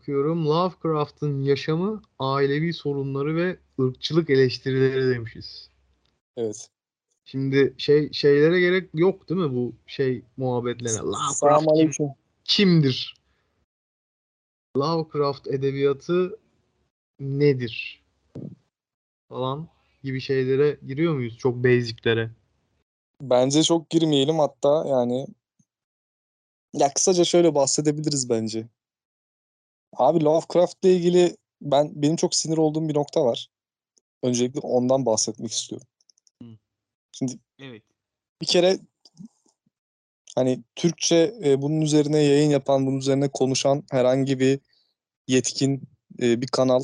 bakıyorum. Lovecraft'ın yaşamı, ailevi sorunları ve ırkçılık eleştirileri demişiz. Evet. Şimdi şey şeylere gerek yok değil mi bu şey muhabbetlerine? Lovecraft kim- kimdir? Lovecraft edebiyatı nedir? Falan gibi şeylere giriyor muyuz? Çok basic'lere. Bence çok girmeyelim hatta yani ya kısaca şöyle bahsedebiliriz bence. Abi Lovecraft'la ilgili ben benim çok sinir olduğum bir nokta var. Öncelikle ondan bahsetmek istiyorum. Hı. Şimdi Evet. bir kere hani Türkçe e, bunun üzerine yayın yapan, bunun üzerine konuşan herhangi bir yetkin e, bir kanal,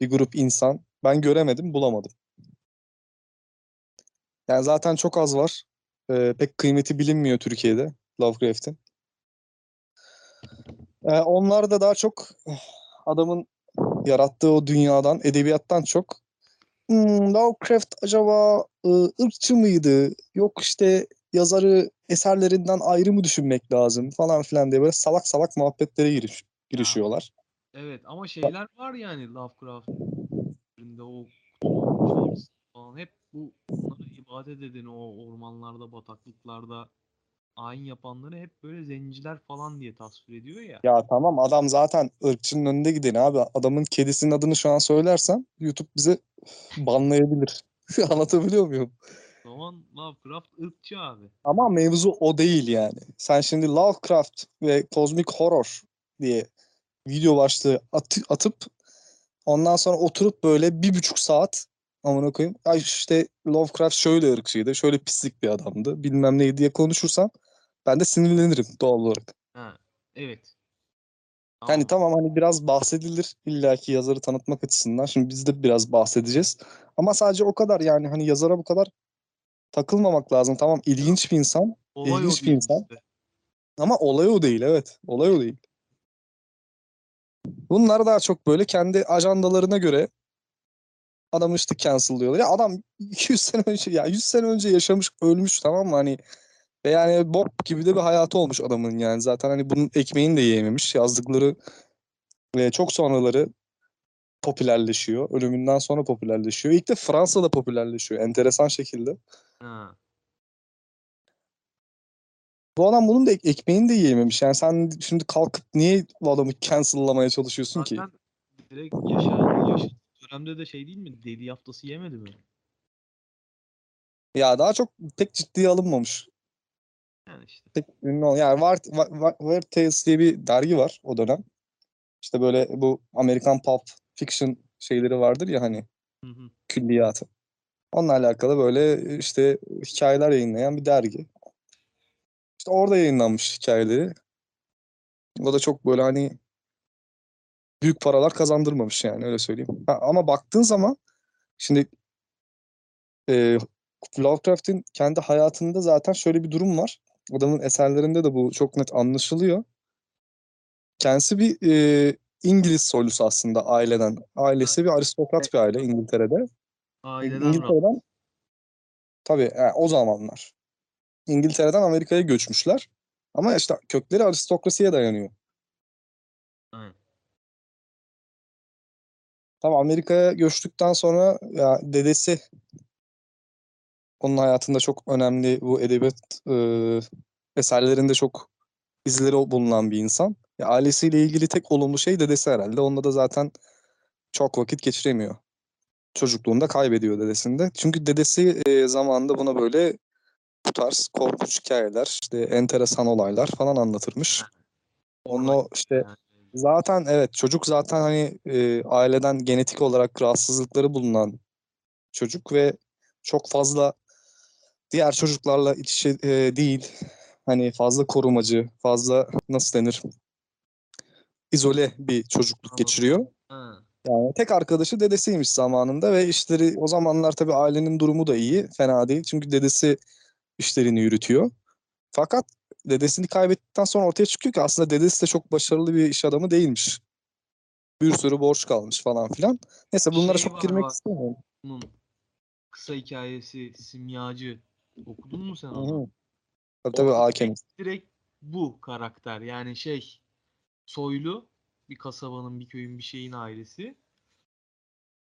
bir grup insan ben göremedim, bulamadım. Yani zaten çok az var. E, pek kıymeti bilinmiyor Türkiye'de Lovecraft'in. E, onlar da daha çok eh, adamın yarattığı o dünyadan, edebiyattan çok "Hmm, Lovecraft acaba ı, ırkçı mıydı? Yok işte yazarı eserlerinden ayrı mı düşünmek lazım falan filan diye böyle salak salak muhabbetlere giriş, girişiyorlar. Evet ama şeyler var yani Lovecraft'ın o falan hep bu bunlara ibadet eden o ormanlarda, bataklıklarda ayin yapanları hep böyle zenciler falan diye tasvir ediyor ya. Ya tamam adam zaten ırkçının önünde gideni abi. Adamın kedisinin adını şu an söylersem YouTube bize banlayabilir. Anlatabiliyor muyum? Zaman Lovecraft ırkçı abi. Ama mevzu o değil yani. Sen şimdi Lovecraft ve Cosmic Horror diye video başlığı atı- atıp ondan sonra oturup böyle bir buçuk saat amına koyayım. Ay işte Lovecraft şöyle ırkçıydı, şöyle pislik bir adamdı, bilmem neydi diye konuşursam ben de sinirlenirim doğal olarak. Ha, evet. Yani tamam hani biraz bahsedilir illaki yazarı tanıtmak açısından. Şimdi biz de biraz bahsedeceğiz. Ama sadece o kadar yani hani yazara bu kadar takılmamak lazım. Tamam ilginç bir insan Olay ilginç bir insan. işte. ama olay o değil evet. Olay o değil. Bunlar daha çok böyle kendi ajandalarına göre adamı işte cancel'lıyorlar. Ya adam 200 sene önce ya 100 sene önce yaşamış ölmüş tamam mı hani ve yani bok gibi de bir hayatı olmuş adamın yani zaten hani bunun ekmeğini de yiyememiş yazdıkları ve çok sonraları popülerleşiyor. Ölümünden sonra popülerleşiyor. İlk de Fransa'da popülerleşiyor enteresan şekilde. Ha. Bu adam bunun da ek- ekmeğini de yiyememiş. Yani sen şimdi kalkıp niye bu adamı cancel'lamaya çalışıyorsun ki? Zaten direkt yaşayan, yaşadığı dönemde de şey değil mi? Deli yaftası yemedi mi? Ya daha çok pek ciddiye alınmamış. Yani işte. Pek ünlü ol- Yani War, War, Tales diye bir dergi var o dönem. İşte böyle bu Amerikan pulp fiction şeyleri vardır ya hani Hı hı. külliyatı. Onunla alakalı böyle işte hikayeler yayınlayan bir dergi. İşte orada yayınlanmış hikayeleri. O da çok böyle hani büyük paralar kazandırmamış yani öyle söyleyeyim. Ha, ama baktığın zaman şimdi e, Lovecraft'in kendi hayatında zaten şöyle bir durum var. Adamın eserlerinde de bu çok net anlaşılıyor. Kendisi bir e, İngiliz soylusu aslında aileden. Ailesi bir aristokrat bir aile İngiltere'de. Aileden. İngiltere'den tabii yani o zamanlar. İngiltere'den Amerika'ya göçmüşler. Ama işte kökleri aristokrasiye dayanıyor. Aynen. Tamam Amerika'ya göçtükten sonra ya dedesi onun hayatında çok önemli bu edebiyat e, eserlerinde çok izleri bulunan bir insan. Ya, ailesiyle ilgili tek olumlu şey dedesi herhalde. Onunla da zaten çok vakit geçiremiyor. Çocukluğunda kaybediyor dedesini de. Çünkü dedesi e, zamanında buna böyle bu tarz korkunç hikayeler, işte enteresan olaylar falan anlatırmış. Onun o işte. Zaten evet çocuk zaten hani e, aileden genetik olarak rahatsızlıkları bulunan çocuk ve çok fazla diğer çocuklarla iç içe e, değil. Hani fazla korumacı, fazla nasıl denir? izole bir çocukluk Anladım. geçiriyor. Ha. Yani tek arkadaşı dedesiymiş zamanında ve işleri o zamanlar tabii ailenin durumu da iyi, fena değil. Çünkü dedesi işlerini yürütüyor. Fakat dedesini kaybettikten sonra ortaya çıkıyor ki aslında dedesi de çok başarılı bir iş adamı değilmiş. Bir sürü borç kalmış falan filan. Neyse bunlara Şey çok girmek bak. istemiyorum. Bunun kısa hikayesi Simyacı. Okudun mu sen onu? Tabii tabii hakem. direkt bu karakter. Yani şey soylu Bir kasabanın, bir köyün, bir şeyin ailesi.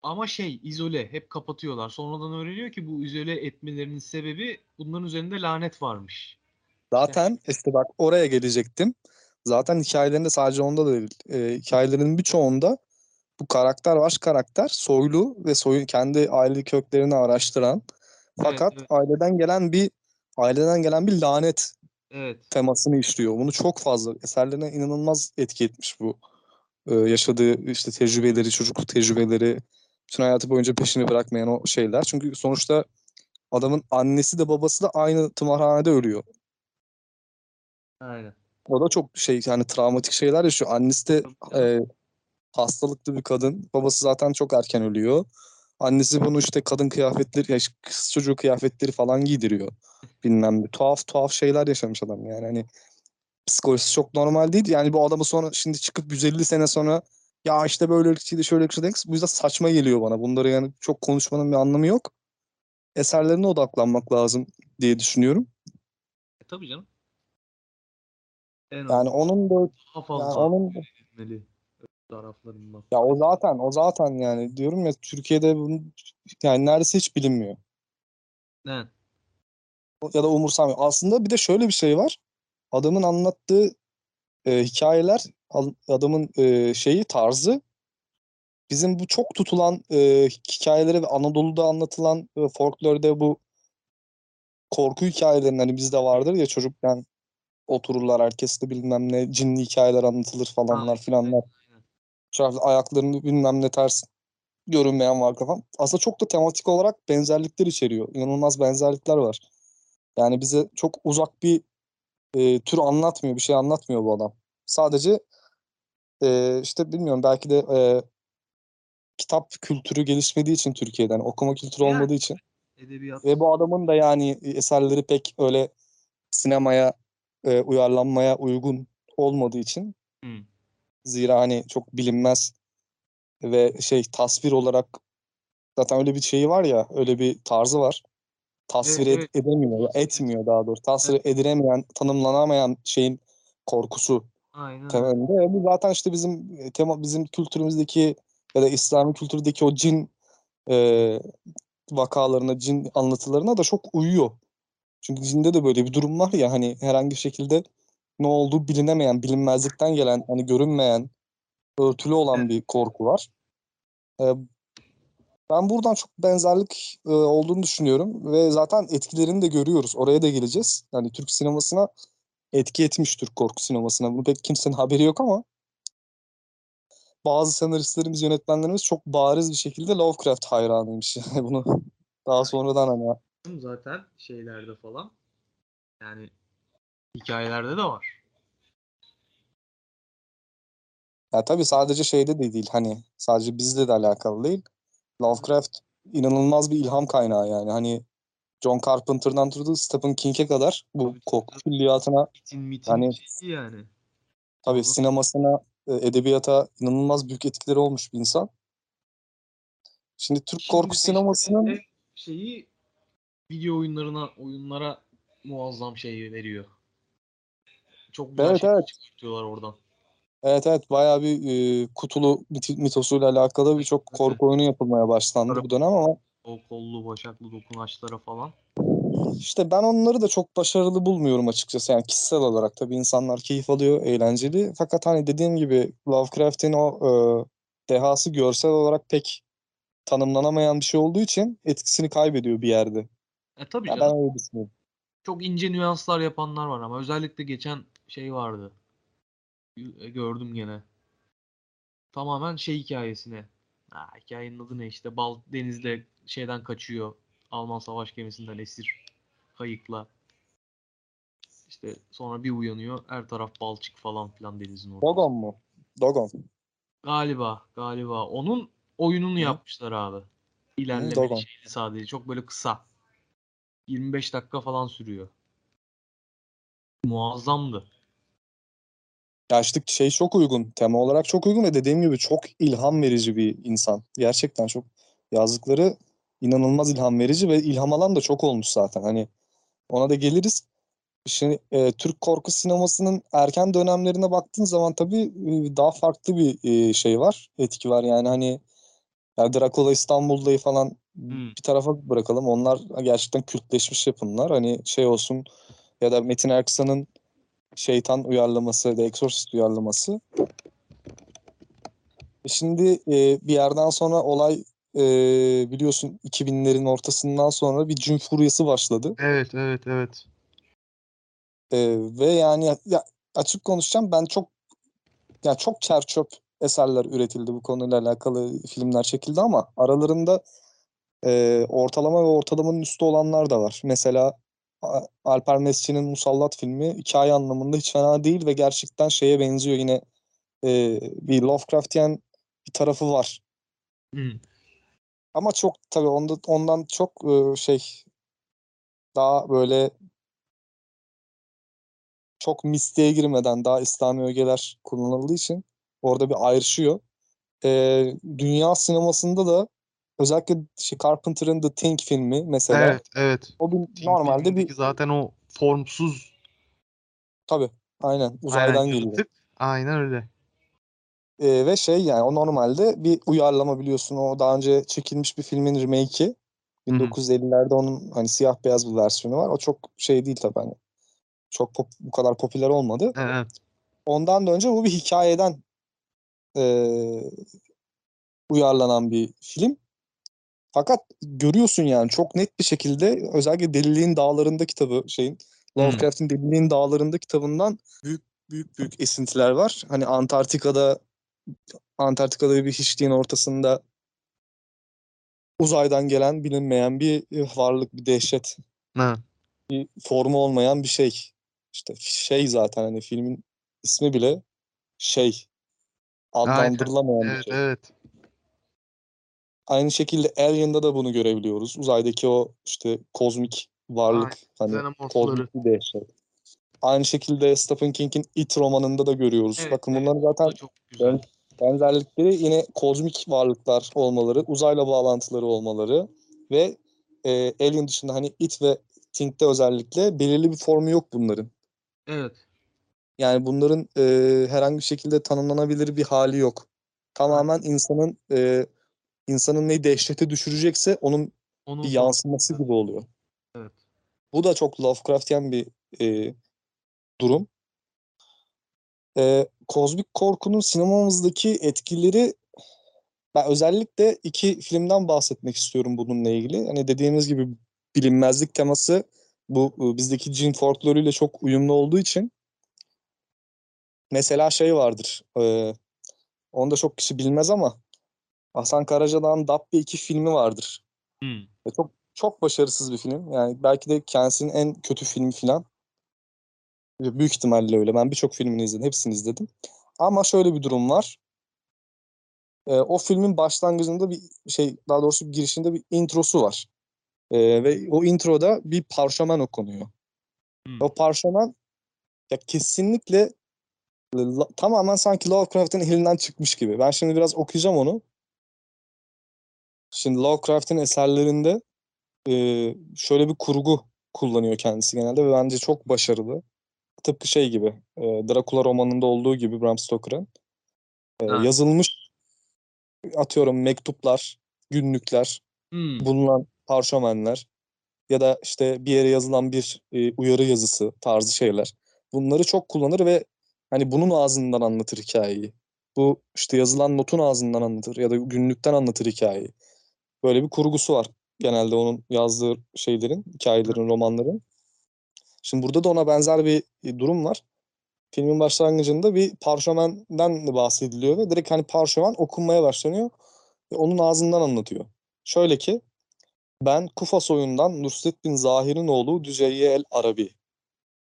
Ama şey izole hep kapatıyorlar. Sonradan öğreniyor ki bu izole etmelerinin sebebi bunların üzerinde lanet varmış. Zaten işte bak oraya gelecektim. Zaten hikayelerinde sadece onda da değil. E, hikayelerinin birçoğunda bu karakter baş karakter soylu ve soyun kendi aile köklerini araştıran fakat evet. aileden gelen bir aileden gelen bir lanet Evet. temasını işliyor. Bunu çok fazla eserlerine inanılmaz etki etmiş bu. Ee, yaşadığı işte tecrübeleri, çocukluk tecrübeleri, bütün hayatı boyunca peşini bırakmayan o şeyler. Çünkü sonuçta adamın annesi de babası da aynı tımarhanede ölüyor. Aynen. O da çok şey yani travmatik şeyler yaşıyor. Annesi de e, hastalıklı bir kadın. Babası zaten çok erken ölüyor. Annesi bunu işte kadın kıyafetleri, ya kız çocuğu kıyafetleri falan giydiriyor. Bilmem ne. Tuhaf tuhaf şeyler yaşamış adam yani. Hani psikolojisi çok normal değil. Yani bu adamı sonra şimdi çıkıp 150 sene sonra ya işte böyle ırkçıydı şöyle ırkçıydı. Bu yüzden saçma geliyor bana. Bunları yani çok konuşmanın bir anlamı yok. Eserlerine odaklanmak lazım diye düşünüyorum. E, tabii canım. En Yani onun da yani onun edilmeli taraflarından. ya o zaten o zaten yani diyorum ya Türkiye'de bunun yani neredeyse hiç bilinmiyor. Ne? ya da umursamıyor. Aslında bir de şöyle bir şey var. Adamın anlattığı e, hikayeler, adamın e, şeyi, tarzı bizim bu çok tutulan e, hikayeleri ve Anadolu'da anlatılan e, folklorda bu korku hikayelerinin hani bizde vardır ya çocukken otururlar herkes de bilmem ne cinli hikayeler anlatılır falanlar filanlar. Şöyle ayaklarını bilmem ne ters görünmeyen var kafam. Aslında çok da tematik olarak benzerlikler içeriyor. İnanılmaz benzerlikler var. Yani bize çok uzak bir e, tür anlatmıyor, bir şey anlatmıyor bu adam. Sadece e, işte bilmiyorum belki de e, kitap kültürü gelişmediği için Türkiye'den, okuma kültürü Yani. olmadığı için Edebiyat. ve bu adamın da yani eserleri pek öyle sinemaya e, uyarlanmaya uygun olmadığı için Hı. Zira hani çok bilinmez ve şey tasvir olarak zaten öyle bir şeyi var ya, öyle bir tarzı var. Tasvir Evet, evet. edemiyor, etmiyor daha doğrusu. Tasvir edilemeyen, tanımlanamayan şeyin korkusu Aynen temelinde. Bu zaten işte bizim e, tema bizim kültürümüzdeki ya da İslami kültürdeki o cin e, vakalarına, cin anlatılarına da çok uyuyor. Çünkü cinde de böyle bir durum var ya hani herhangi bir şekilde ne olduğu bilinemeyen, bilinmezlikten gelen, hani görünmeyen, örtülü olan bir korku var. E, ben buradan çok benzerlik e, olduğunu düşünüyorum ve zaten etkilerini de görüyoruz. Oraya da geleceğiz. Yani Türk sinemasına etki etmiş Türk korku sinemasına. Bunu pek kimsenin haberi yok ama bazı senaristlerimiz, yönetmenlerimiz çok bariz bir şekilde Lovecraft hayranıymış. Bunu daha sonradan hani Zaten şeylerde falan. Yani hikayelerde de var. ya tabii sadece şeyde de değil hani sadece bizle de alakalı değil. Lovecraft inanılmaz bir ilham kaynağı yani. Hani John Carpenter'dan tuttu Stephen King'e kadar bu korku külliyatına Mitin mitin Yani- tabii Vallahi- sinemasına, e, edebiyata inanılmaz büyük etkileri olmuş bir insan. Şimdi Türk Şimdi korku sinemasının şeyi video oyunlarına, oyunlara muazzam şey veriyor. Çok güzel Evet, evet. çıkartıyorlar oradan. Evet evet bayağı bir e, kutulu mit- mitosuyla alakalı birçok korku oyunu yapılmaya başlandı bu dönem ama O kollu, başaklı dokunaçlara falan. işte ben onları da çok başarılı bulmuyorum açıkçası. Yani kişisel olarak tabii insanlar keyif alıyor, eğlenceli. Fakat hani dediğim gibi Lovecraft'in o e, dehası görsel olarak pek tanımlanamayan bir şey olduğu için etkisini kaybediyor bir yerde. E tabii Ya canım. ben öyle düşünüyorum. Çok ince nüanslar yapanlar var ama özellikle geçen şey vardı. Y- Gördüm gene. Tamamen şey hikayesine. Ha, hikayenin adı ne işte Bal denizde şeyden kaçıyor. Alman savaş gemisinden esir kayıkla. İşte sonra bir uyanıyor. Her taraf balçık falan filan denizin ortasında. Dogon mu? Dogon. Galiba, galiba. Onun oyununu Hı. yapmışlar abi. İlerleme şeydi sadece. Çok böyle kısa. 25 dakika falan sürüyor. Muazzamdı. Ya işte şey çok uygun. Tema olarak çok uygun ve dediğim gibi çok ilham verici bir insan. Gerçekten çok yazdıkları inanılmaz ilham verici ve ilham alan da çok olmuş zaten. Hani ona da geliriz. Şimdi e, Türk korku sinemasının erken dönemlerine baktığın zaman tabii e, daha farklı bir e, şey var, etki var. Yani hani ya Dracula İstanbul'dayı falan Hmm. bir tarafa bırakalım. Onlar gerçekten kültleşmiş yapımlar. Hani şey olsun ya da Metin Erksan'ın Şeytan uyarlaması, The Exorcist uyarlaması. E Şimdi e, bir yerden sonra olay e, biliyorsun 2000'lerin ortasından sonra bir cin furyası başladı. Evet, evet, evet. Ee, ve yani ya, açık konuşacağım ben çok ya çok çerçöp eserler üretildi bu konuyla alakalı filmler çekildi ama aralarında e, ortalama ve ortalamanın üstü olanlar da var. Mesela Alper Mesci'nin Musallat filmi hikaye anlamında hiç fena değil ve gerçekten şeye benziyor yine e, bir Lovecraftian bir tarafı var. Hmm. Ama çok tabii onda, ondan çok e, şey daha böyle çok mistiğe girmeden daha İslami ögeler kullanıldığı için orada bir ayrışıyor. Ee, dünya sinemasında da özellikle şey Carpenter'ın The Thing filmi mesela Evet, evet. o bir Tim normalde bir zaten o formsuz tabii aynen uzaydan aynen geliyor. Aynen öyle. Ee, ve şey yani o normalde bir uyarlama biliyorsun o daha önce çekilmiş bir filmin remake'i. Hı hı. 1950'lerde onun hani siyah beyaz bir versiyonu var. O çok şey değil tabii hani. Çok pop- bu kadar popüler olmadı. Evet. Ondan da önce bu bir hikayeden eee, uyarlanan bir film. Fakat görüyorsun yani çok net bir şekilde özellikle Deliliğin Dağlarında kitabı şeyin Hmm. Lovecraft'in Deliliğin Dağlarında kitabından büyük büyük büyük esintiler var. Hani Antarktika'da Antarktika'da bir hiçliğin ortasında uzaydan gelen bilinmeyen bir varlık, bir dehşet, Ha. bir formu olmayan bir şey. İşte şey zaten hani filmin ismi bile şey Aynen. adlandırılamayan bir Evet, şey. evet. Aynı şekilde Alien'da da bunu görebiliyoruz. Uzaydaki o işte kozmik varlık hani Xenomorphları. kozmik bir dehşet. Aynı şekilde Stephen King'in It romanında da görüyoruz. Evet, Bakın evet. bunların Bu zaten çok güzel. benzerlikleri yine kozmik varlıklar olmaları, uzayla bağlantıları olmaları ve e, Alien dışında hani It ve Thing'de özellikle belirli bir formu yok bunların. Evet. Yani bunların e, herhangi bir şekilde tanımlanabilir bir hali yok. Tamamen insanın e, insanın neyi dehşete düşürecekse onun Onun bir yansıması gibi oluyor. Evet. Bu da çok Lovecraftian bir e, durum. E, kozmik korkunun sinemamızdaki etkileri ben özellikle iki filmden bahsetmek istiyorum bununla ilgili. Hani dediğimiz gibi bilinmezlik teması bu bizdeki cin folkloruyla çok uyumlu olduğu için mesela şey vardır. E, onu da çok kişi bilmez ama Hasan Karacadağ'ın Dabbe 2 filmi vardır. Hmm. Ve çok çok başarısız bir film. Yani belki de kendisinin en kötü filmi falan. Büyük ihtimalle öyle. Ben birçok filmini izledim. Hepsini izledim. Ama şöyle bir durum var. Ee, o filmin başlangıcında bir şey, daha doğrusu bir girişinde bir introsu var. Ee, ve o introda bir parşömen okunuyor. Hmm. O parşömen ya kesinlikle la- tamamen sanki Lovecraft'ın elinden çıkmış gibi. Ben şimdi biraz okuyacağım onu. Şimdi Lovecraft'ın eserlerinde e, şöyle bir kurgu kullanıyor kendisi genelde ve bence çok başarılı. Tıpkı şey gibi, e, Dracula romanında olduğu gibi Bram Stoker'ın e, Ha. yazılmış atıyorum mektuplar, günlükler, Hmm. bulunan parşömenler ya da işte bir yere yazılan bir e, uyarı yazısı tarzı şeyler. Bunları çok kullanır ve hani bunun ağzından anlatır hikayeyi. Bu işte yazılan notun ağzından anlatır ya da günlükten anlatır hikayeyi. Böyle bir kurgusu var genelde onun yazdığı şeylerin, hikayelerin, romanların. Şimdi burada da ona benzer bir e, durum var. Filmin başlangıcında bir parşömenden bahsediliyor ve direkt hani parşömen okunmaya başlanıyor ve onun ağzından anlatıyor. Şöyle ki ben Kufa soyundan Nusret bin Zahir'in oğlu Düceyye el Arabi.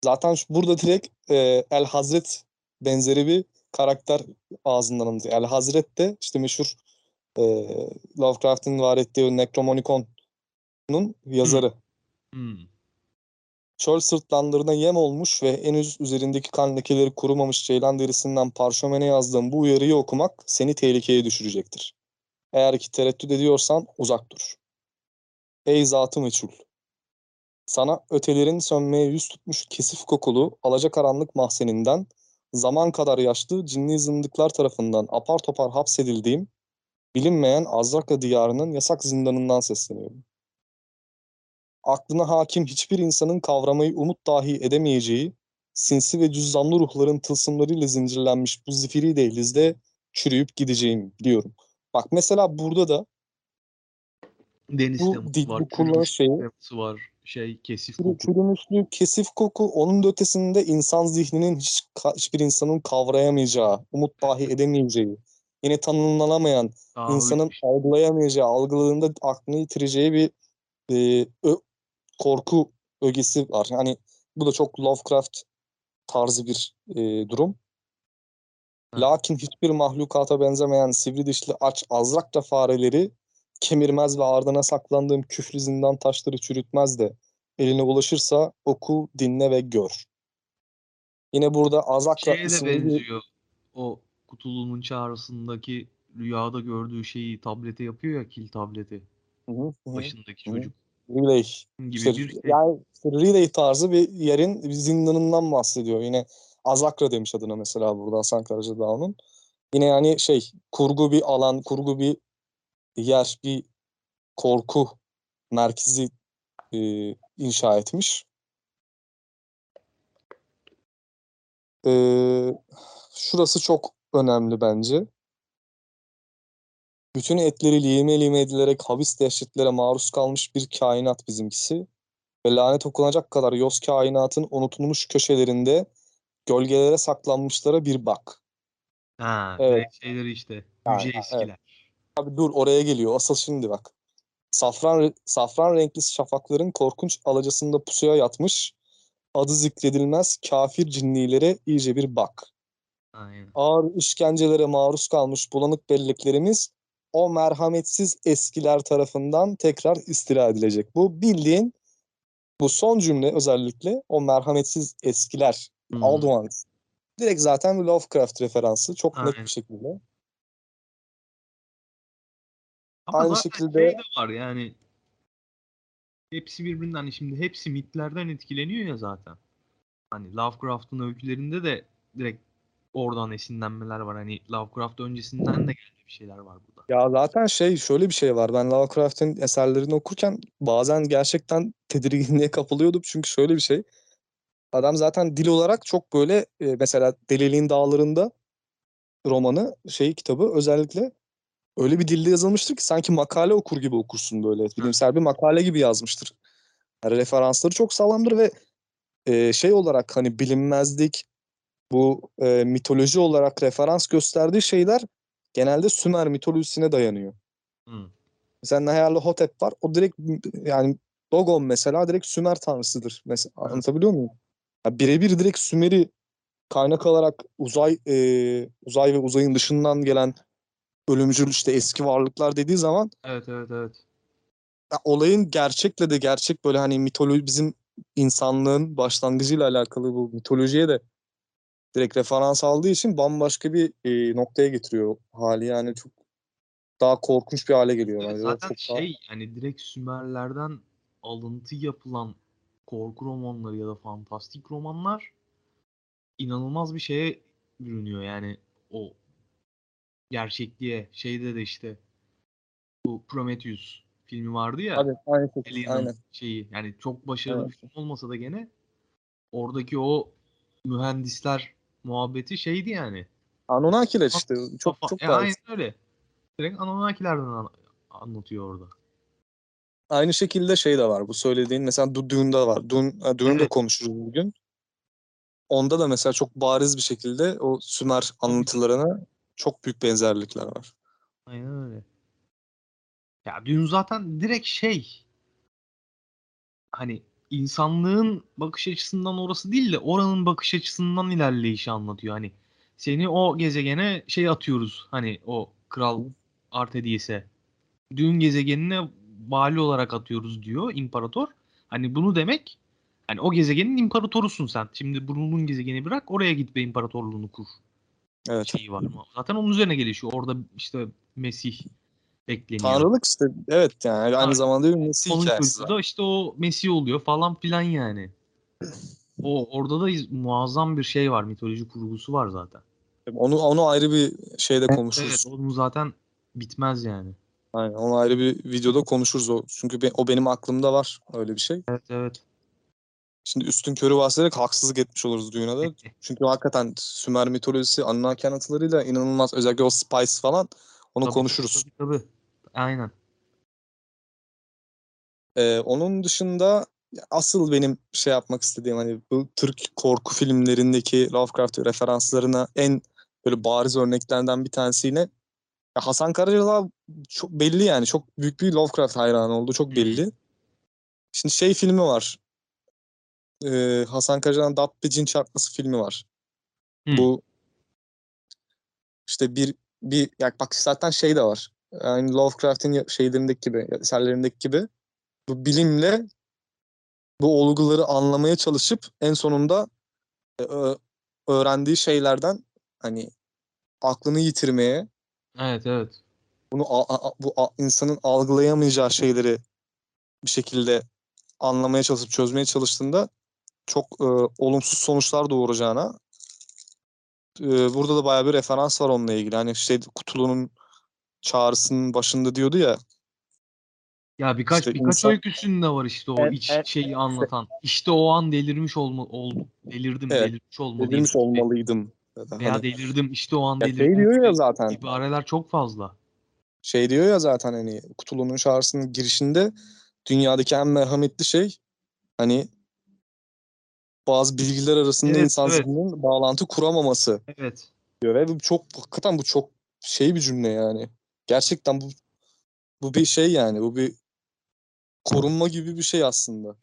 Zaten burada direkt e, El Hazret benzeri bir karakter ağzından anlatıyor. El Hazret de işte meşhur e, Lovecraft'ın var ettiği o Necronomicon'un yazarı. Hmm. Çöl sırtlanlarına yem olmuş ve henüz üzerindeki kan lekeleri kurumamış ceylan derisinden parşömene yazdığım bu uyarıyı okumak seni tehlikeye düşürecektir. Eğer ki tereddüt ediyorsan uzak dur. Ey zatı meçhul. Sana ötelerin sönmeye yüz tutmuş kesif kokulu alacakaranlık mahzeninden zaman kadar yaşlı cinli zındıklar tarafından apar topar hapsedildiğim bilinmeyen Azraka diyarının yasak zindanından sesleniyorum. Aklına hakim hiçbir insanın kavramayı umut dahi edemeyeceği sinsi ve cüzdanlı ruhların tılsımlarıyla zincirlenmiş bu zifiri dehlizde çürüyüp gideceğim diyorum. Bak mesela burada da Deniz Bu dik- var. bu çürümüş şeyi- var. Şey kesif koku. çürümüşlük, kesif koku onun da ötesinde insan zihninin hiç, hiçbir insanın kavrayamayacağı, umut dahi edemeyeceği, yine tanımlanamayan, Daha insanın algılayamayacağı, algıladığında aklını yitireceği bir e, ö- korku ögesi var. Yani bu da çok Lovecraft tarzı bir e, durum. Lakin hiçbir mahlukata benzemeyen sivri dişli aç azrakça fareleri kemirmez ve ardına saklandığım küfrü zindan taşları çürütmez de eline ulaşırsa oku, dinle ve gör. Yine burada Azakra Şeye de isimli bir benziyor. O kutuluğunun çağrısındaki rüyada gördüğü şeyi tablete yapıyor ya kil tableti. Hı hı. Başındaki hı. çocuk Relay. gibi İşte, bir şey. yani işte Relay tarzı bir yerin bir zindanından bahsediyor. Yine Azakra demiş adına mesela burada Hasan Karacadağ'ın. Yine yani şey kurgu bir alan, kurgu bir yer, bir korku merkezi e, inşa etmiş. E, şurası çok önemli bence. Bütün etleri lime lime edilerek habis dehşetlere maruz kalmış bir kainat bizimkisi. Ve lanet okunacak kadar yoz kainatın unutulmuş köşelerinde gölgelere saklanmışlara bir bak. Ha, Evet. şeyleri işte. Yüce evet. eskiler. Abi dur oraya geliyor. Asıl şimdi bak. Safran safran renkli şafakların korkunç alacasında pusuya yatmış. Adı zikredilmez kafir cinnilere iyice bir bak. Aynen. Ağır işkencelere maruz kalmış bulanık belleklerimiz o merhametsiz eskiler tarafından tekrar istila edilecek. Bu bildiğin bu son cümle özellikle o merhametsiz eskiler, Hmm. old ones. Direkt zaten Lovecraft referansı çok net Aynen. bir şekilde. Ama Aynı şekilde- şey de var yani hepsi birbirinden hani şimdi hepsi mitlerden etkileniyor ya zaten. Hani Lovecraft'ın öykülerinde de direkt oradan esinlenmeler var. Hani Lovecraft öncesinden de gelmiş bir şeyler var burada. Ya zaten şey şöyle bir şey var. Ben Lovecraft'ın eserlerini okurken bazen gerçekten tedirginliğe kapılıyordum. Çünkü şöyle bir şey. Adam zaten dil olarak çok böyle e, mesela Deliliğin Dağları'nda romanı şey kitabı özellikle öyle bir dilde yazılmıştır ki sanki makale okur gibi okursun böyle. Bilimsel bir makale gibi yazmıştır. Yani referansları çok sağlamdır ve e, şey olarak hani bilinmezlik bu e, mitoloji olarak referans gösterdiği şeyler genelde Sümer mitolojisine dayanıyor. Hı. Mesela Nyarlathotep var. O direkt yani Dogon mesela direkt Sümer tanrısıdır. Mesela Evet. anlatabiliyor muyum? Ya birebir direkt Sümer'i kaynak alarak uzay e, uzay ve uzayın dışından gelen ölümcül işte eski varlıklar dediği zaman Evet evet evet. ya olayın gerçekle de gerçek böyle hani mitoloji bizim insanlığın başlangıcıyla alakalı bu mitolojiye de direkt referans aldığı için bambaşka bir e, noktaya getiriyor hali yani çok daha korkunç bir hale geliyor Evet, bence. zaten çok daha- şey hani direkt Sümerlerden alıntı yapılan korku romanları ya da fantastik romanlar inanılmaz bir şeye bürünüyor yani o gerçekliğe şeyde de işte bu Prometheus filmi vardı ya şekilde, Alien'ın aynen. şeyi yani çok başarılı Evet. bir film olmasa da gene oradaki o mühendisler muhabbeti şeydi yani. Anunnakiler işte çok çok e, aynen öyle. Direkt Anunnakilerden an- anlatıyor orada. Aynı şekilde şey de var. Bu söylediğin mesela Du- Dune'da var. Dune, e, Dune'u da Evet. konuşuruz bugün. Onda da mesela çok bariz bir şekilde o Sümer anlatılarına çok büyük benzerlikler var. Aynen öyle. Ya dün zaten direkt şey hani insanlığın bakış açısından orası değil de oranın bakış açısından ilerleyişi anlatıyor. Hani seni o gezegene şey atıyoruz hani o kral Artedis'e dün gezegenine vali olarak atıyoruz diyor imparator. Hani bunu demek hani o gezegenin imparatorusun sen. Şimdi bulunduğun gezegeni bırak oraya git ve imparatorluğunu kur. Evet. Şeyi var mı? Zaten onun üzerine gelişiyor. Orada işte Mesih bekleniyor. Tanrılık işte evet yani aynı Tanrı. zamanda bir Mesih Onun hikayesi. çocuğu da işte o Mesih oluyor falan filan yani. O orada da muazzam bir şey var. Mitoloji kurgusu var zaten. Onu onu ayrı bir şeyde konuşuruz. Evet, onun zaten bitmez yani. Aynen, onu ayrı bir videoda konuşuruz o. Çünkü be- o benim aklımda var öyle bir şey. Evet evet. Şimdi üstün körü bahsederek haksızlık etmiş oluruz düğüne de. Çünkü hakikaten Sümer mitolojisi, Anunnaki anlatılarıyla inanılmaz özellikle o Spice falan onu Tabii, konuşuruz. Tabii, tabii. Aynen. Ee, onun dışında asıl benim şey yapmak istediğim hani bu Türk korku filmlerindeki Lovecraft referanslarına en böyle bariz örneklerden bir tanesi yine Hasan Karacadağ çok belli yani çok büyük bir Lovecraft hayranı oldu çok belli. Şimdi şey filmi var. Ee, Hasan Karacadağ'ın Dabbe Cin Çarpması filmi var. Hı. Bu işte bir bir ya bak zaten şey de var. Yani Lovecraft'in şeylerindeki gibi, eserlerindeki gibi bu bilimle bu olguları anlamaya çalışıp en sonunda e, öğrendiği şeylerden hani aklını yitirmeye, Evet evet. bunu bu insanın algılayamayacağı şeyleri bir şekilde anlamaya çalışıp çözmeye çalıştığında çok e, olumsuz sonuçlar doğuracağına e, burada da bayağı bir referans var onunla ilgili. Hani şey Kutulu'nun çağrısının başında diyordu ya Ya birkaç İşte birkaç insan- öyküsünde var işte o Evet, iç evet. şeyi anlatan. İşte o an delirmiş olma oldu. Delirdim, Evet, delirmiş olmalıyım. dedirmiş olmalıydım. Ya da Veya hani, delirdim, işte o an ya delirdim. şey diyor ya zaten İbareler çok fazla. şey diyor ya zaten hani Kutulu'nun çağrısının girişinde dünyadaki en merhametli şey hani bazı bilgiler arasında Evet, insan evet. bağlantı kuramaması Evet. diyor ve bu çok hakikaten bu çok şey bir cümle yani. Gerçekten bu bu bir şey yani bu bir korunma gibi bir şey aslında.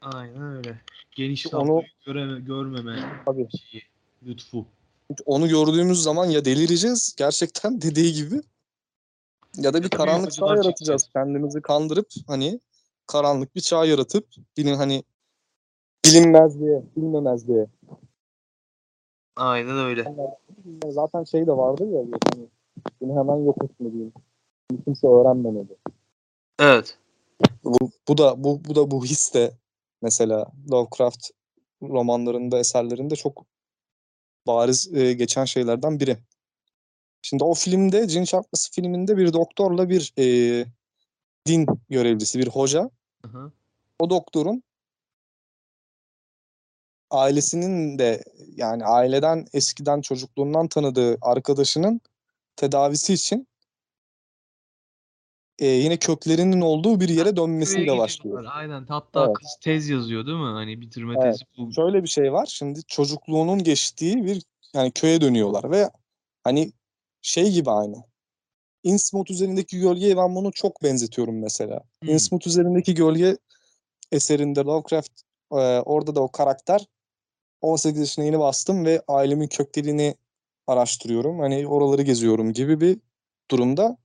Aynen öyle. Geniş Onu- göreme, görmeme Tabii. şeyi, lütfu. Onu gördüğümüz zaman ya delireceğiz gerçekten dediği gibi ya da bir Ya karanlık çağ yaratacağız. çekeceğiz. Kendimizi kandırıp hani karanlık bir çağ yaratıp bilin hani bilinmezliğe, bilmemezliğe. Aynen öyle. Zaten şey de vardı ya hani bunu hemen yok etmeliyim. Kimse öğrenmemeli. Evet. Bu, bu da bu, bu da bu his de mesela Lovecraft romanlarında, eserlerinde çok bariz e, geçen şeylerden biri. Şimdi o filmde, Cin Çarpması filminde bir doktorla bir e, din görevlisi, bir hoca. Hı hı. O doktorun ailesinin de yani aileden eskiden çocukluğundan tanıdığı arkadaşının tedavisi için e, yine köklerinin olduğu bir yere dönmesiyle başlıyor. Aynen. Hatta Evet. kız tez yazıyor değil mi? Hani bitirme Evet. tezi bu. Şöyle bir şey var. Şimdi çocukluğunun geçtiği bir yani köye dönüyorlar ve hani şey gibi aynı. Innsmouth üzerindeki gölgeye ben bunu çok benzetiyorum mesela. Hmm. Innsmouth üzerindeki gölge eserinde Lovecraft e, orada da o karakter 18 yaşına yeni bastım ve ailemin köklerini araştırıyorum. Hani oraları geziyorum gibi bir durumda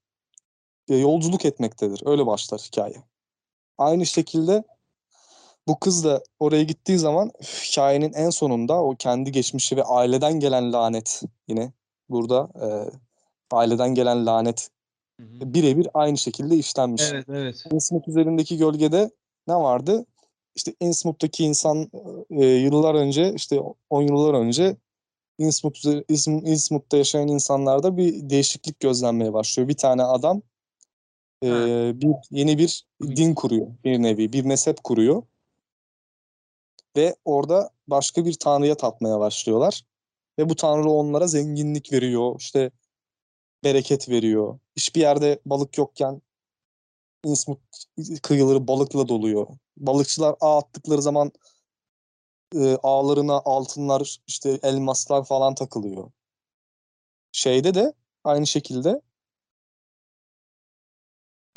yolculuk etmektedir. Öyle başlar hikaye. Aynı şekilde bu kız da oraya gittiği zaman hikayenin en sonunda o kendi geçmişi ve aileden gelen lanet yine burada e, aileden gelen lanet birebir aynı şekilde işlenmiş. Evet evet. Innsmouth üzerindeki gölgede ne vardı? İşte Innsmouth'taki insan e, yıllar önce işte 10 yıllar önce Innsmouth'ta yaşayan insanlarda bir değişiklik gözlenmeye başlıyor. Bir tane adam e, bir yeni bir din kuruyor bir nevi bir mezhep kuruyor ve orada başka bir tanrıya tapmaya başlıyorlar ve bu tanrı onlara zenginlik veriyor işte bereket veriyor. Hiçbir yerde balık yokken Innsmouth kıyıları balıkla doluyor. Balıkçılar ağ attıkları zaman e, ağlarına altınlar işte elmaslar falan takılıyor. Şeyde de aynı şekilde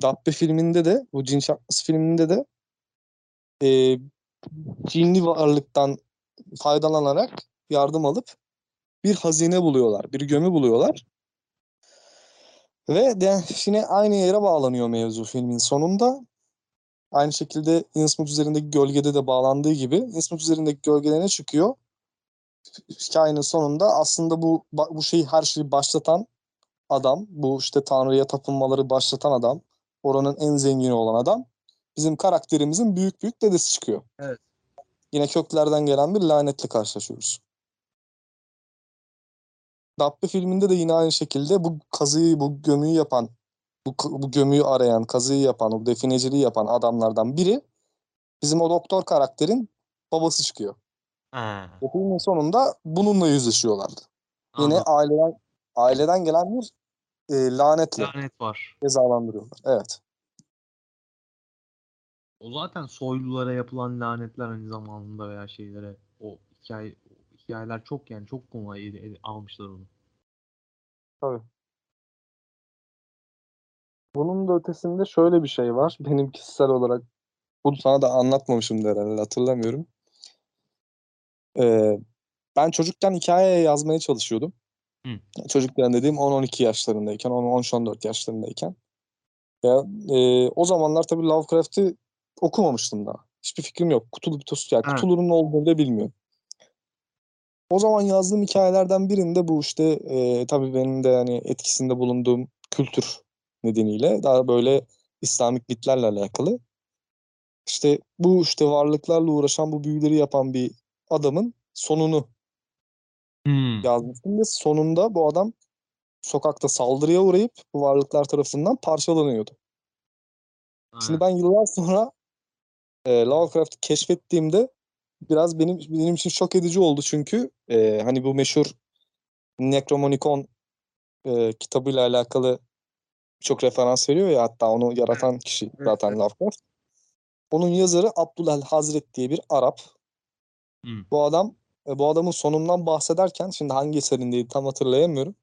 Dabbe filminde de bu Cin Çarpması filminde de e, cinli varlıktan faydalanarak yardım alıp bir hazine buluyorlar. Bir gömü buluyorlar. Ve de yine aynı yere bağlanıyor mevzu filmin sonunda. Aynı şekilde Innsmouth üzerindeki gölgede de bağlandığı gibi Innsmouth üzerindeki gölgede ne çıkıyor? Hikayenin sonunda aslında bu bu şeyi her şeyi başlatan adam, bu işte Tanrı'ya tapınmaları başlatan adam, oranın en zengini olan adam bizim karakterimizin büyük büyük dedesi çıkıyor. Evet. Yine köklerden gelen bir lanetle karşılaşıyoruz. Dabbe filminde de yine aynı şekilde bu kazıyı, bu gömüyü yapan, bu, bu gömüyü arayan, kazıyı yapan, o defineciliği yapan adamlardan biri bizim o doktor karakterin babası çıkıyor. Ha, Ve filmin sonunda bununla yüzleşiyorlardı. Yine anladım. aileden aileden gelen bir e, lanetle lanet var. cezalandırıyorlar. Evet. O zaten soylulara yapılan lanetler aynı zamanda veya şeylere o hikaye o hikayeler çok yani çok ele- almışlar onu. Bunun da ötesinde şöyle bir şey var. Benim kişisel olarak bunu sana da anlatmamışım herhalde hatırlamıyorum. Ee, ben çocukken hikaye yazmaya çalışıyordum. Hı. Çocukken dediğim 10-12 yaşlarındayken, 10-13-14 yaşlarındayken. Ya, e, o zamanlar tabii Lovecraft'ı okumamıştım daha. Hiçbir fikrim yok. Kutulu Bitosu, yani Evet. Cthulhu'nun ne olduğunu da bilmiyorum. O zaman yazdığım hikayelerden birinde bu işte e, tabii benim de hani etkisinde bulunduğum kültür nedeniyle daha böyle İslamik mitlerle alakalı. İşte bu işte varlıklarla uğraşan bu büyüleri yapan bir adamın sonunu Hmm. yazmıştım ve sonunda bu adam sokakta saldırıya uğrayıp bu varlıklar tarafından parçalanıyordu. Şimdi ben yıllar sonra e, Lovecraft'ı keşfettiğimde biraz benim benim için şok edici oldu çünkü e, hani bu meşhur Necromonicon e, kitabıyla alakalı çok referans veriyor ya hatta onu yaratan kişi zaten evet. Lovecraft. Onun yazarı Abdülhel Hazret diye bir Arap. Hmm. Bu adam e, bu adamın sonundan bahsederken şimdi hangi eserindeydi tam hatırlayamıyorum.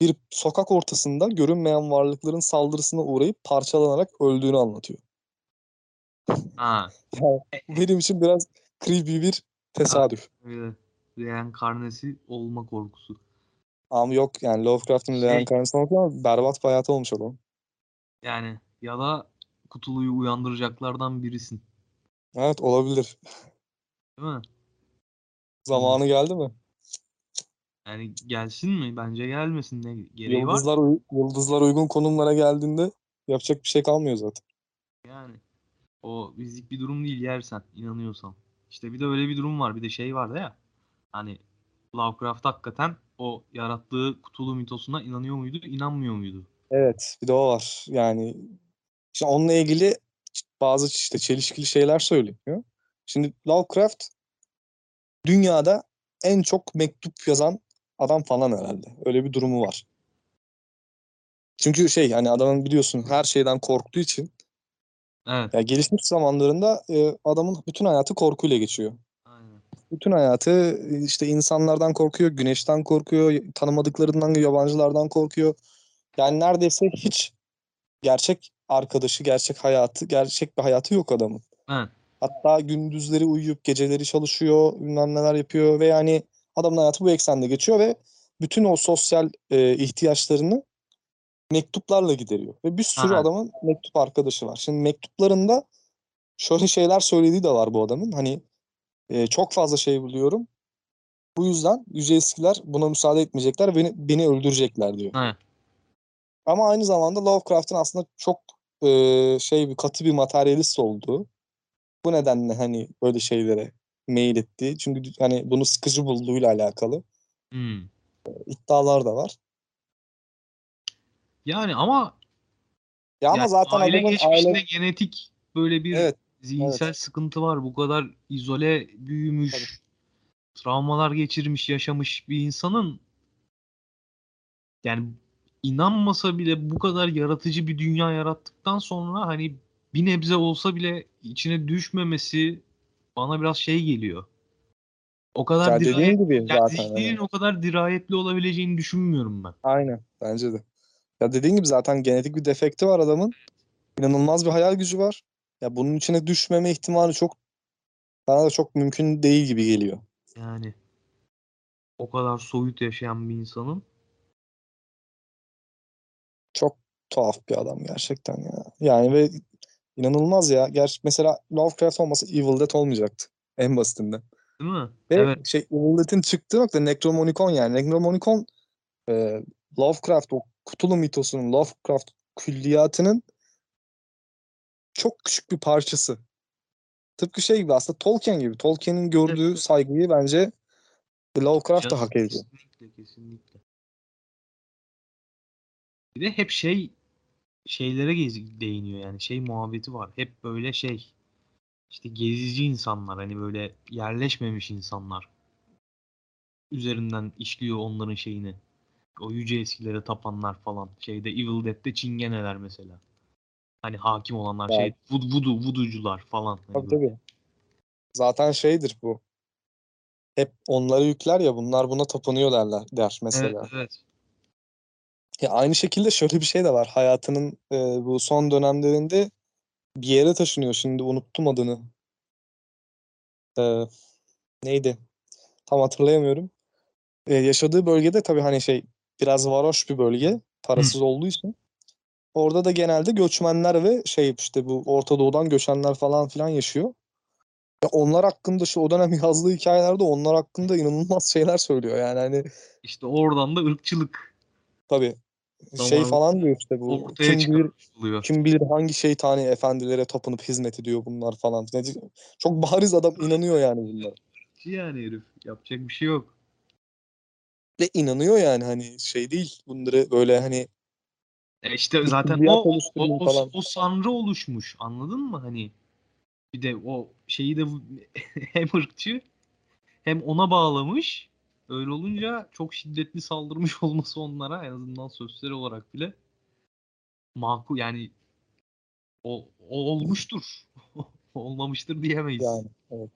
Bir sokak ortasında görünmeyen varlıkların saldırısına uğrayıp parçalanarak öldüğünü anlatıyor. Ha, Yani benim için biraz creepy bir tesadüf. öyle. Reenkarnesi olma korkusu. Ama yok yani Lovecraft'ın Şey- reenkarnasyonu ama berbat bir hayatı olmuş adam. Yani ya da kutuluyu uyandıracaklardan birisin. Evet olabilir. Değil mi? Zamanı geldi mi? Yani gelsin mi? Bence gelmesin. Ne gereği var? Yıldızlar, uy- yıldızlar uygun konumlara geldiğinde yapacak bir şey kalmıyor zaten. Yani o bizlik bir durum değil yersen inanıyorsan. İşte bir de öyle bir durum var. Bir de şey vardı ya. Hani Lovecraft hakikaten o yarattığı kutulu mitosuna inanıyor muydu, inanmıyor muydu? Evet bir de o var. Yani işte onunla ilgili bazı işte çelişkili şeyler söyleniyor. Şimdi Lovecraft dünyada en çok mektup yazan adam falan herhalde. Öyle bir durumu var. Çünkü şey hani adamın biliyorsun her şeyden korktuğu için Evet. ya gelişmiş zamanlarında e, adamın bütün hayatı korkuyla geçiyor. Bütün hayatı işte insanlardan korkuyor, güneşten korkuyor, tanımadıklarından, yabancılardan korkuyor. Yani neredeyse hiç gerçek arkadaşı, gerçek hayatı, gerçek bir hayatı yok adamın. Evet. Hatta gündüzleri uyuyup geceleri çalışıyor, bilmem neler yapıyor ve yani adamın hayatı bu eksende geçiyor ve bütün o sosyal e, ihtiyaçlarını mektuplarla gideriyor. Ve bir sürü Aha. adamın mektup arkadaşı var. Şimdi mektuplarında şöyle şeyler söylediği de var bu adamın. Hani e, çok fazla şey buluyorum. Bu yüzden yüce eskiler buna müsaade etmeyecekler, beni, beni öldürecekler diyor. Evet. Ama aynı zamanda Lovecraft'ın aslında çok e, şey bir katı bir materyalist olduğu. Bu nedenle hani böyle şeylere meyil ettiği. Çünkü hani bunu sıkıcı bulduğuyla alakalı Hmm. iddialar da var. Yani ama Ya ama yani zaten aile adamın geçmişinde aile genetik böyle bir Evet, zihinsel sıkıntı var. Bu kadar izole büyümüş, Tabii. travmalar geçirmiş, yaşamış bir insanın yani inanmasa bile bu kadar yaratıcı bir dünya yarattıktan sonra hani bir nebze olsa bile içine düşmemesi bana biraz şey geliyor. O kadar ya dediğin dirayet, gibi yani zaten. zihninin hani. o kadar dirayetli olabileceğini düşünmüyorum ben. Aynen bence de. Ya dediğin gibi zaten genetik bir defekti var adamın. İnanılmaz bir hayal gücü var. Ya bunun içine düşmeme ihtimali çok bana da çok mümkün değil gibi geliyor. Yani o kadar soyut yaşayan bir insanın Çok tuhaf bir adam gerçekten ya. Yani ve inanılmaz ya. Ger mesela Lovecraft olmasa Evil Dead olmayacaktı. En basitinden. değil mi? Ve Evet. şey Evil Dead'in çıktığı nokta Necromonicon yani. Necromonicon e, Lovecraft o Cthulhu mitosunun Lovecraft külliyatının çok küçük bir parçası. Tıpkı şey gibi aslında Tolkien gibi. Tolkien'in gördüğü Evet. saygıyı bence Lovecraft da hak ediyor. Kesinlikle kesinlikle. Bir de hep şey şeylere değiniyor yani şey muhabbeti var. Hep böyle şey işte gezici insanlar hani böyle yerleşmemiş insanlar üzerinden işliyor onların şeyini. O yüce eskilere tapanlar falan. Şeyde Evil Dead'de çingeneler mesela. Hani hakim olanlar Ya. şey vud, vudu, vuducular falan. Hani Tabii böyle. tabii. Zaten şeydir bu. Hep onları yükler ya bunlar buna tapınıyor derler der mesela. Evet, evet. Ya aynı şekilde şöyle bir şey de var. Hayatının e, bu son dönemlerinde bir yere taşınıyor. Şimdi unuttum adını. E, neydi? Tam hatırlayamıyorum. E, yaşadığı bölgede tabii hani şey biraz varoş bir bölge. Parasız olduğu için. Orada da genelde göçmenler ve şey işte bu Orta Doğu'dan göçenler falan filan yaşıyor. Ya onlar hakkında şu o dönem yazdığı hikayelerde onlar hakkında inanılmaz şeyler söylüyor. Yani hani İşte oradan da ırkçılık tabii şey Zamanında falan diyor işte bu ortaya kim bilir oluyor. kim bilir hangi şeytani efendilere tapınıp hizmet ediyor bunlar falan. Çok bariz adam inanıyor yani bunlara. Yani herif yapacak bir şey yok. Ve inanıyor yani hani şey değil bunları böyle hani E işte zaten o, o, o, falan. o sanrı oluşmuş. Anladın mı? Hani bir de o şeyi de hem ırkçı hem ona bağlamış. Öyle olunca çok şiddetli saldırmış olması onlara en azından sosyal olarak bile makul yani o, o olmuştur. Olmamıştır diyemeyiz. yani evet.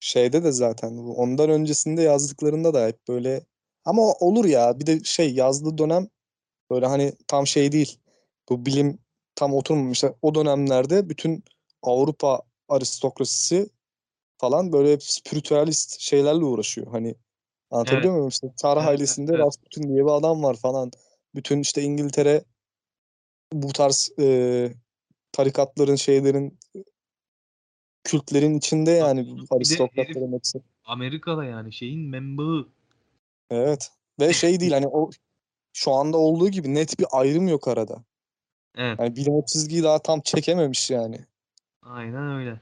Şeyde de zaten ondan öncesinde yazdıklarında da hep böyle ama o olur ya bir de şey yazdığı dönem böyle hani tam şey değil. Bu bilim tam oturmamış. İşte o dönemlerde bütün Avrupa aristokrasisi falan böyle spiritüalist şeylerle uğraşıyor. Hani anlatabiliyor Evet. muyum? İşte Çar Evet, ailesinde evet. Rasputin diye bir adam var falan. Bütün işte İngiltere bu tarz e, tarikatların şeylerin kültlerin içinde yani aristokratların hepsi. Amerika'da yani şeyin membağı. Evet. Ve şey değil hani o şu anda olduğu gibi net bir ayrım yok arada. Evet. Yani bilim çizgiyi daha tam çekememiş yani. Aynen öyle.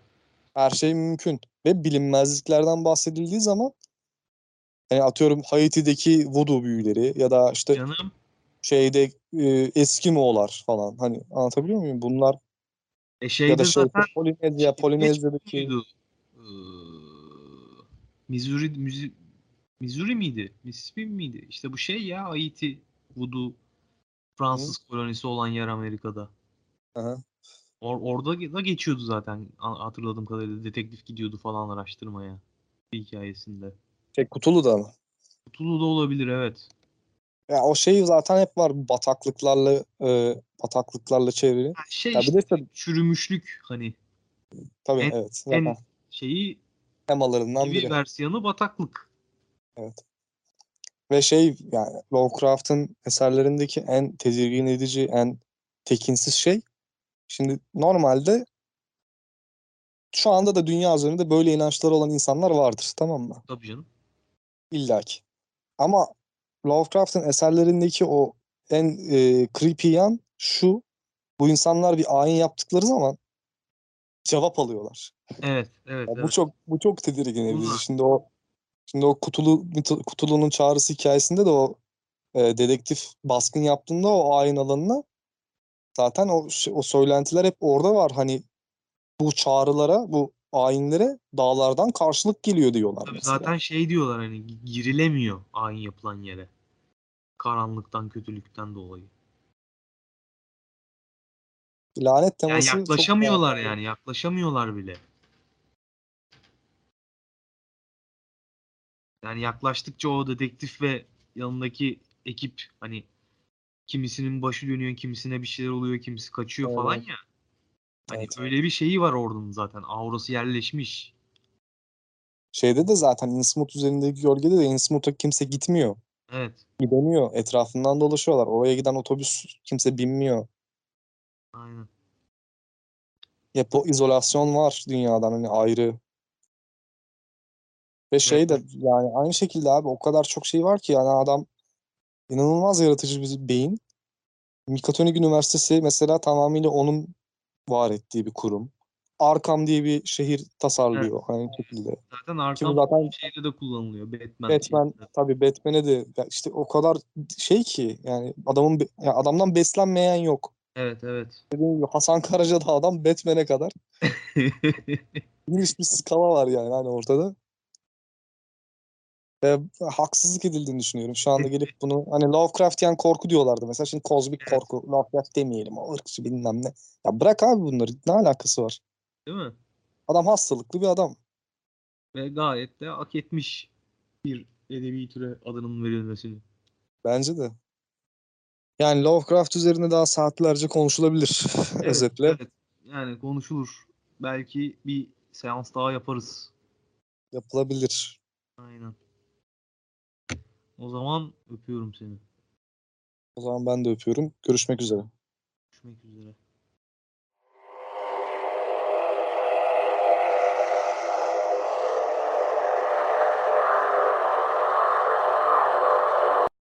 Her şey mümkün. Ve bilinmezliklerden bahsedildiği zaman yani atıyorum Haiti'deki voodoo büyüleri ya da işte Canım şeyde e, Eskimo'lar falan. Hani anlatabiliyor muyum? Bunlar e ya şeyde da şey zaten Polinezya, ne Polinezya'daki? Ee, Missouri, Missouri, Missouri miydi? Mississippi miydi? İşte bu şey ya Haiti, Voodoo, Fransız kolonisi olan yer Amerika'da. Aha. Or orada da geçiyordu zaten hatırladığım kadarıyla. Detektif gidiyordu falan araştırmaya bir hikayesinde. şey Cthulhu'da mı? Cthulhu da olabilir evet. Ya o şey zaten hep var bataklıklarla e, bataklıklarla çevrili. Şey Ya bir işte de işte çürümüşlük hani tabii en, evet zaten en şeyi temalarından biri. versiyonu bataklık. Evet. Ve şey yani Lovecraft'ın eserlerindeki en tedirgin edici, en tekinsiz şey şimdi normalde şu anda da dünya üzerinde böyle inançları olan insanlar vardır tamam mı? Tabii canım. İlla ki. Ama Lovecraft'ın eserlerindeki o en e, creepy yan şu bu insanlar bir ayin yaptıkları zaman cevap alıyorlar. Evet, evet, Ya bu evet. çok bu çok tedirgin Bu edici. Şimdi o şimdi o Kutulu Kutulu'nun çağrısı hikayesinde de o e, dedektif baskın yaptığında o ayin alanına zaten o o söylentiler hep orada var. Hani bu çağrılara, bu ayinlere dağlardan karşılık geliyor diyorlar Tabii mesela. zaten şey diyorlar hani girilemiyor ayin yapılan yere. Karanlıktan, kötülükten dolayı. Lanet Yani teması çok yaklaşamıyorlar yani, yaklaşamıyorlar bile. Yani yaklaştıkça o dedektif ve yanındaki ekip hani kimisinin başı dönüyor, kimisine bir şeyler oluyor, kimisi kaçıyor Evet, falan ya. Hani Evet. öyle bir şeyi var oradan zaten. Aurası yerleşmiş. Şeyde de zaten Innsmouth üzerindeki gölgede de Innsmouth'a kimse gitmiyor. Evet. Gidemiyor. Etrafından dolaşıyorlar. Oraya giden otobüs kimse binmiyor. Aynen. Hep o izolasyon var dünyadan hani ayrı. Ve şey Evet. de yani aynı şekilde abi o kadar çok şey var ki yani adam inanılmaz yaratıcı bir beyin. Mikatonik Üniversitesi mesela tamamıyla onun var ettiği bir kurum. Arkham diye bir şehir tasarlıyor aynı şekilde. Zaten Arkham zaten şeyde de kullanılıyor. Batman. Batman şeyinde. tabii Batman'e de işte o kadar şey ki yani adamın be- ya adamdan beslenmeyen yok. Evet evet. Dediğim gibi Hasan Karaca'da adam Batman'e kadar geniş bir skala var yani hani ortada. Ve haksızlık edildiğini düşünüyorum. Şu anda gelip bunu hani Lovecraftian korku diyorlardı mesela. Şimdi kozmik Evet. korku. Lovecraft demeyelim. O ırkçı bilmem ne. Ya bırak abi bunları. Ne alakası var? Değil mi? Adam hastalıklı bir adam. Ve gayet de hak etmiş bir edebi türe adının verilmesini. Bence de. Yani Lovecraft üzerine daha saatlerce konuşulabilir. Evet, Özetle. evet. Yani konuşulur. Belki bir seans daha yaparız. Yapılabilir. Aynen. O zaman öpüyorum seni. O zaman ben de öpüyorum. Görüşmek üzere. Görüşmek üzere.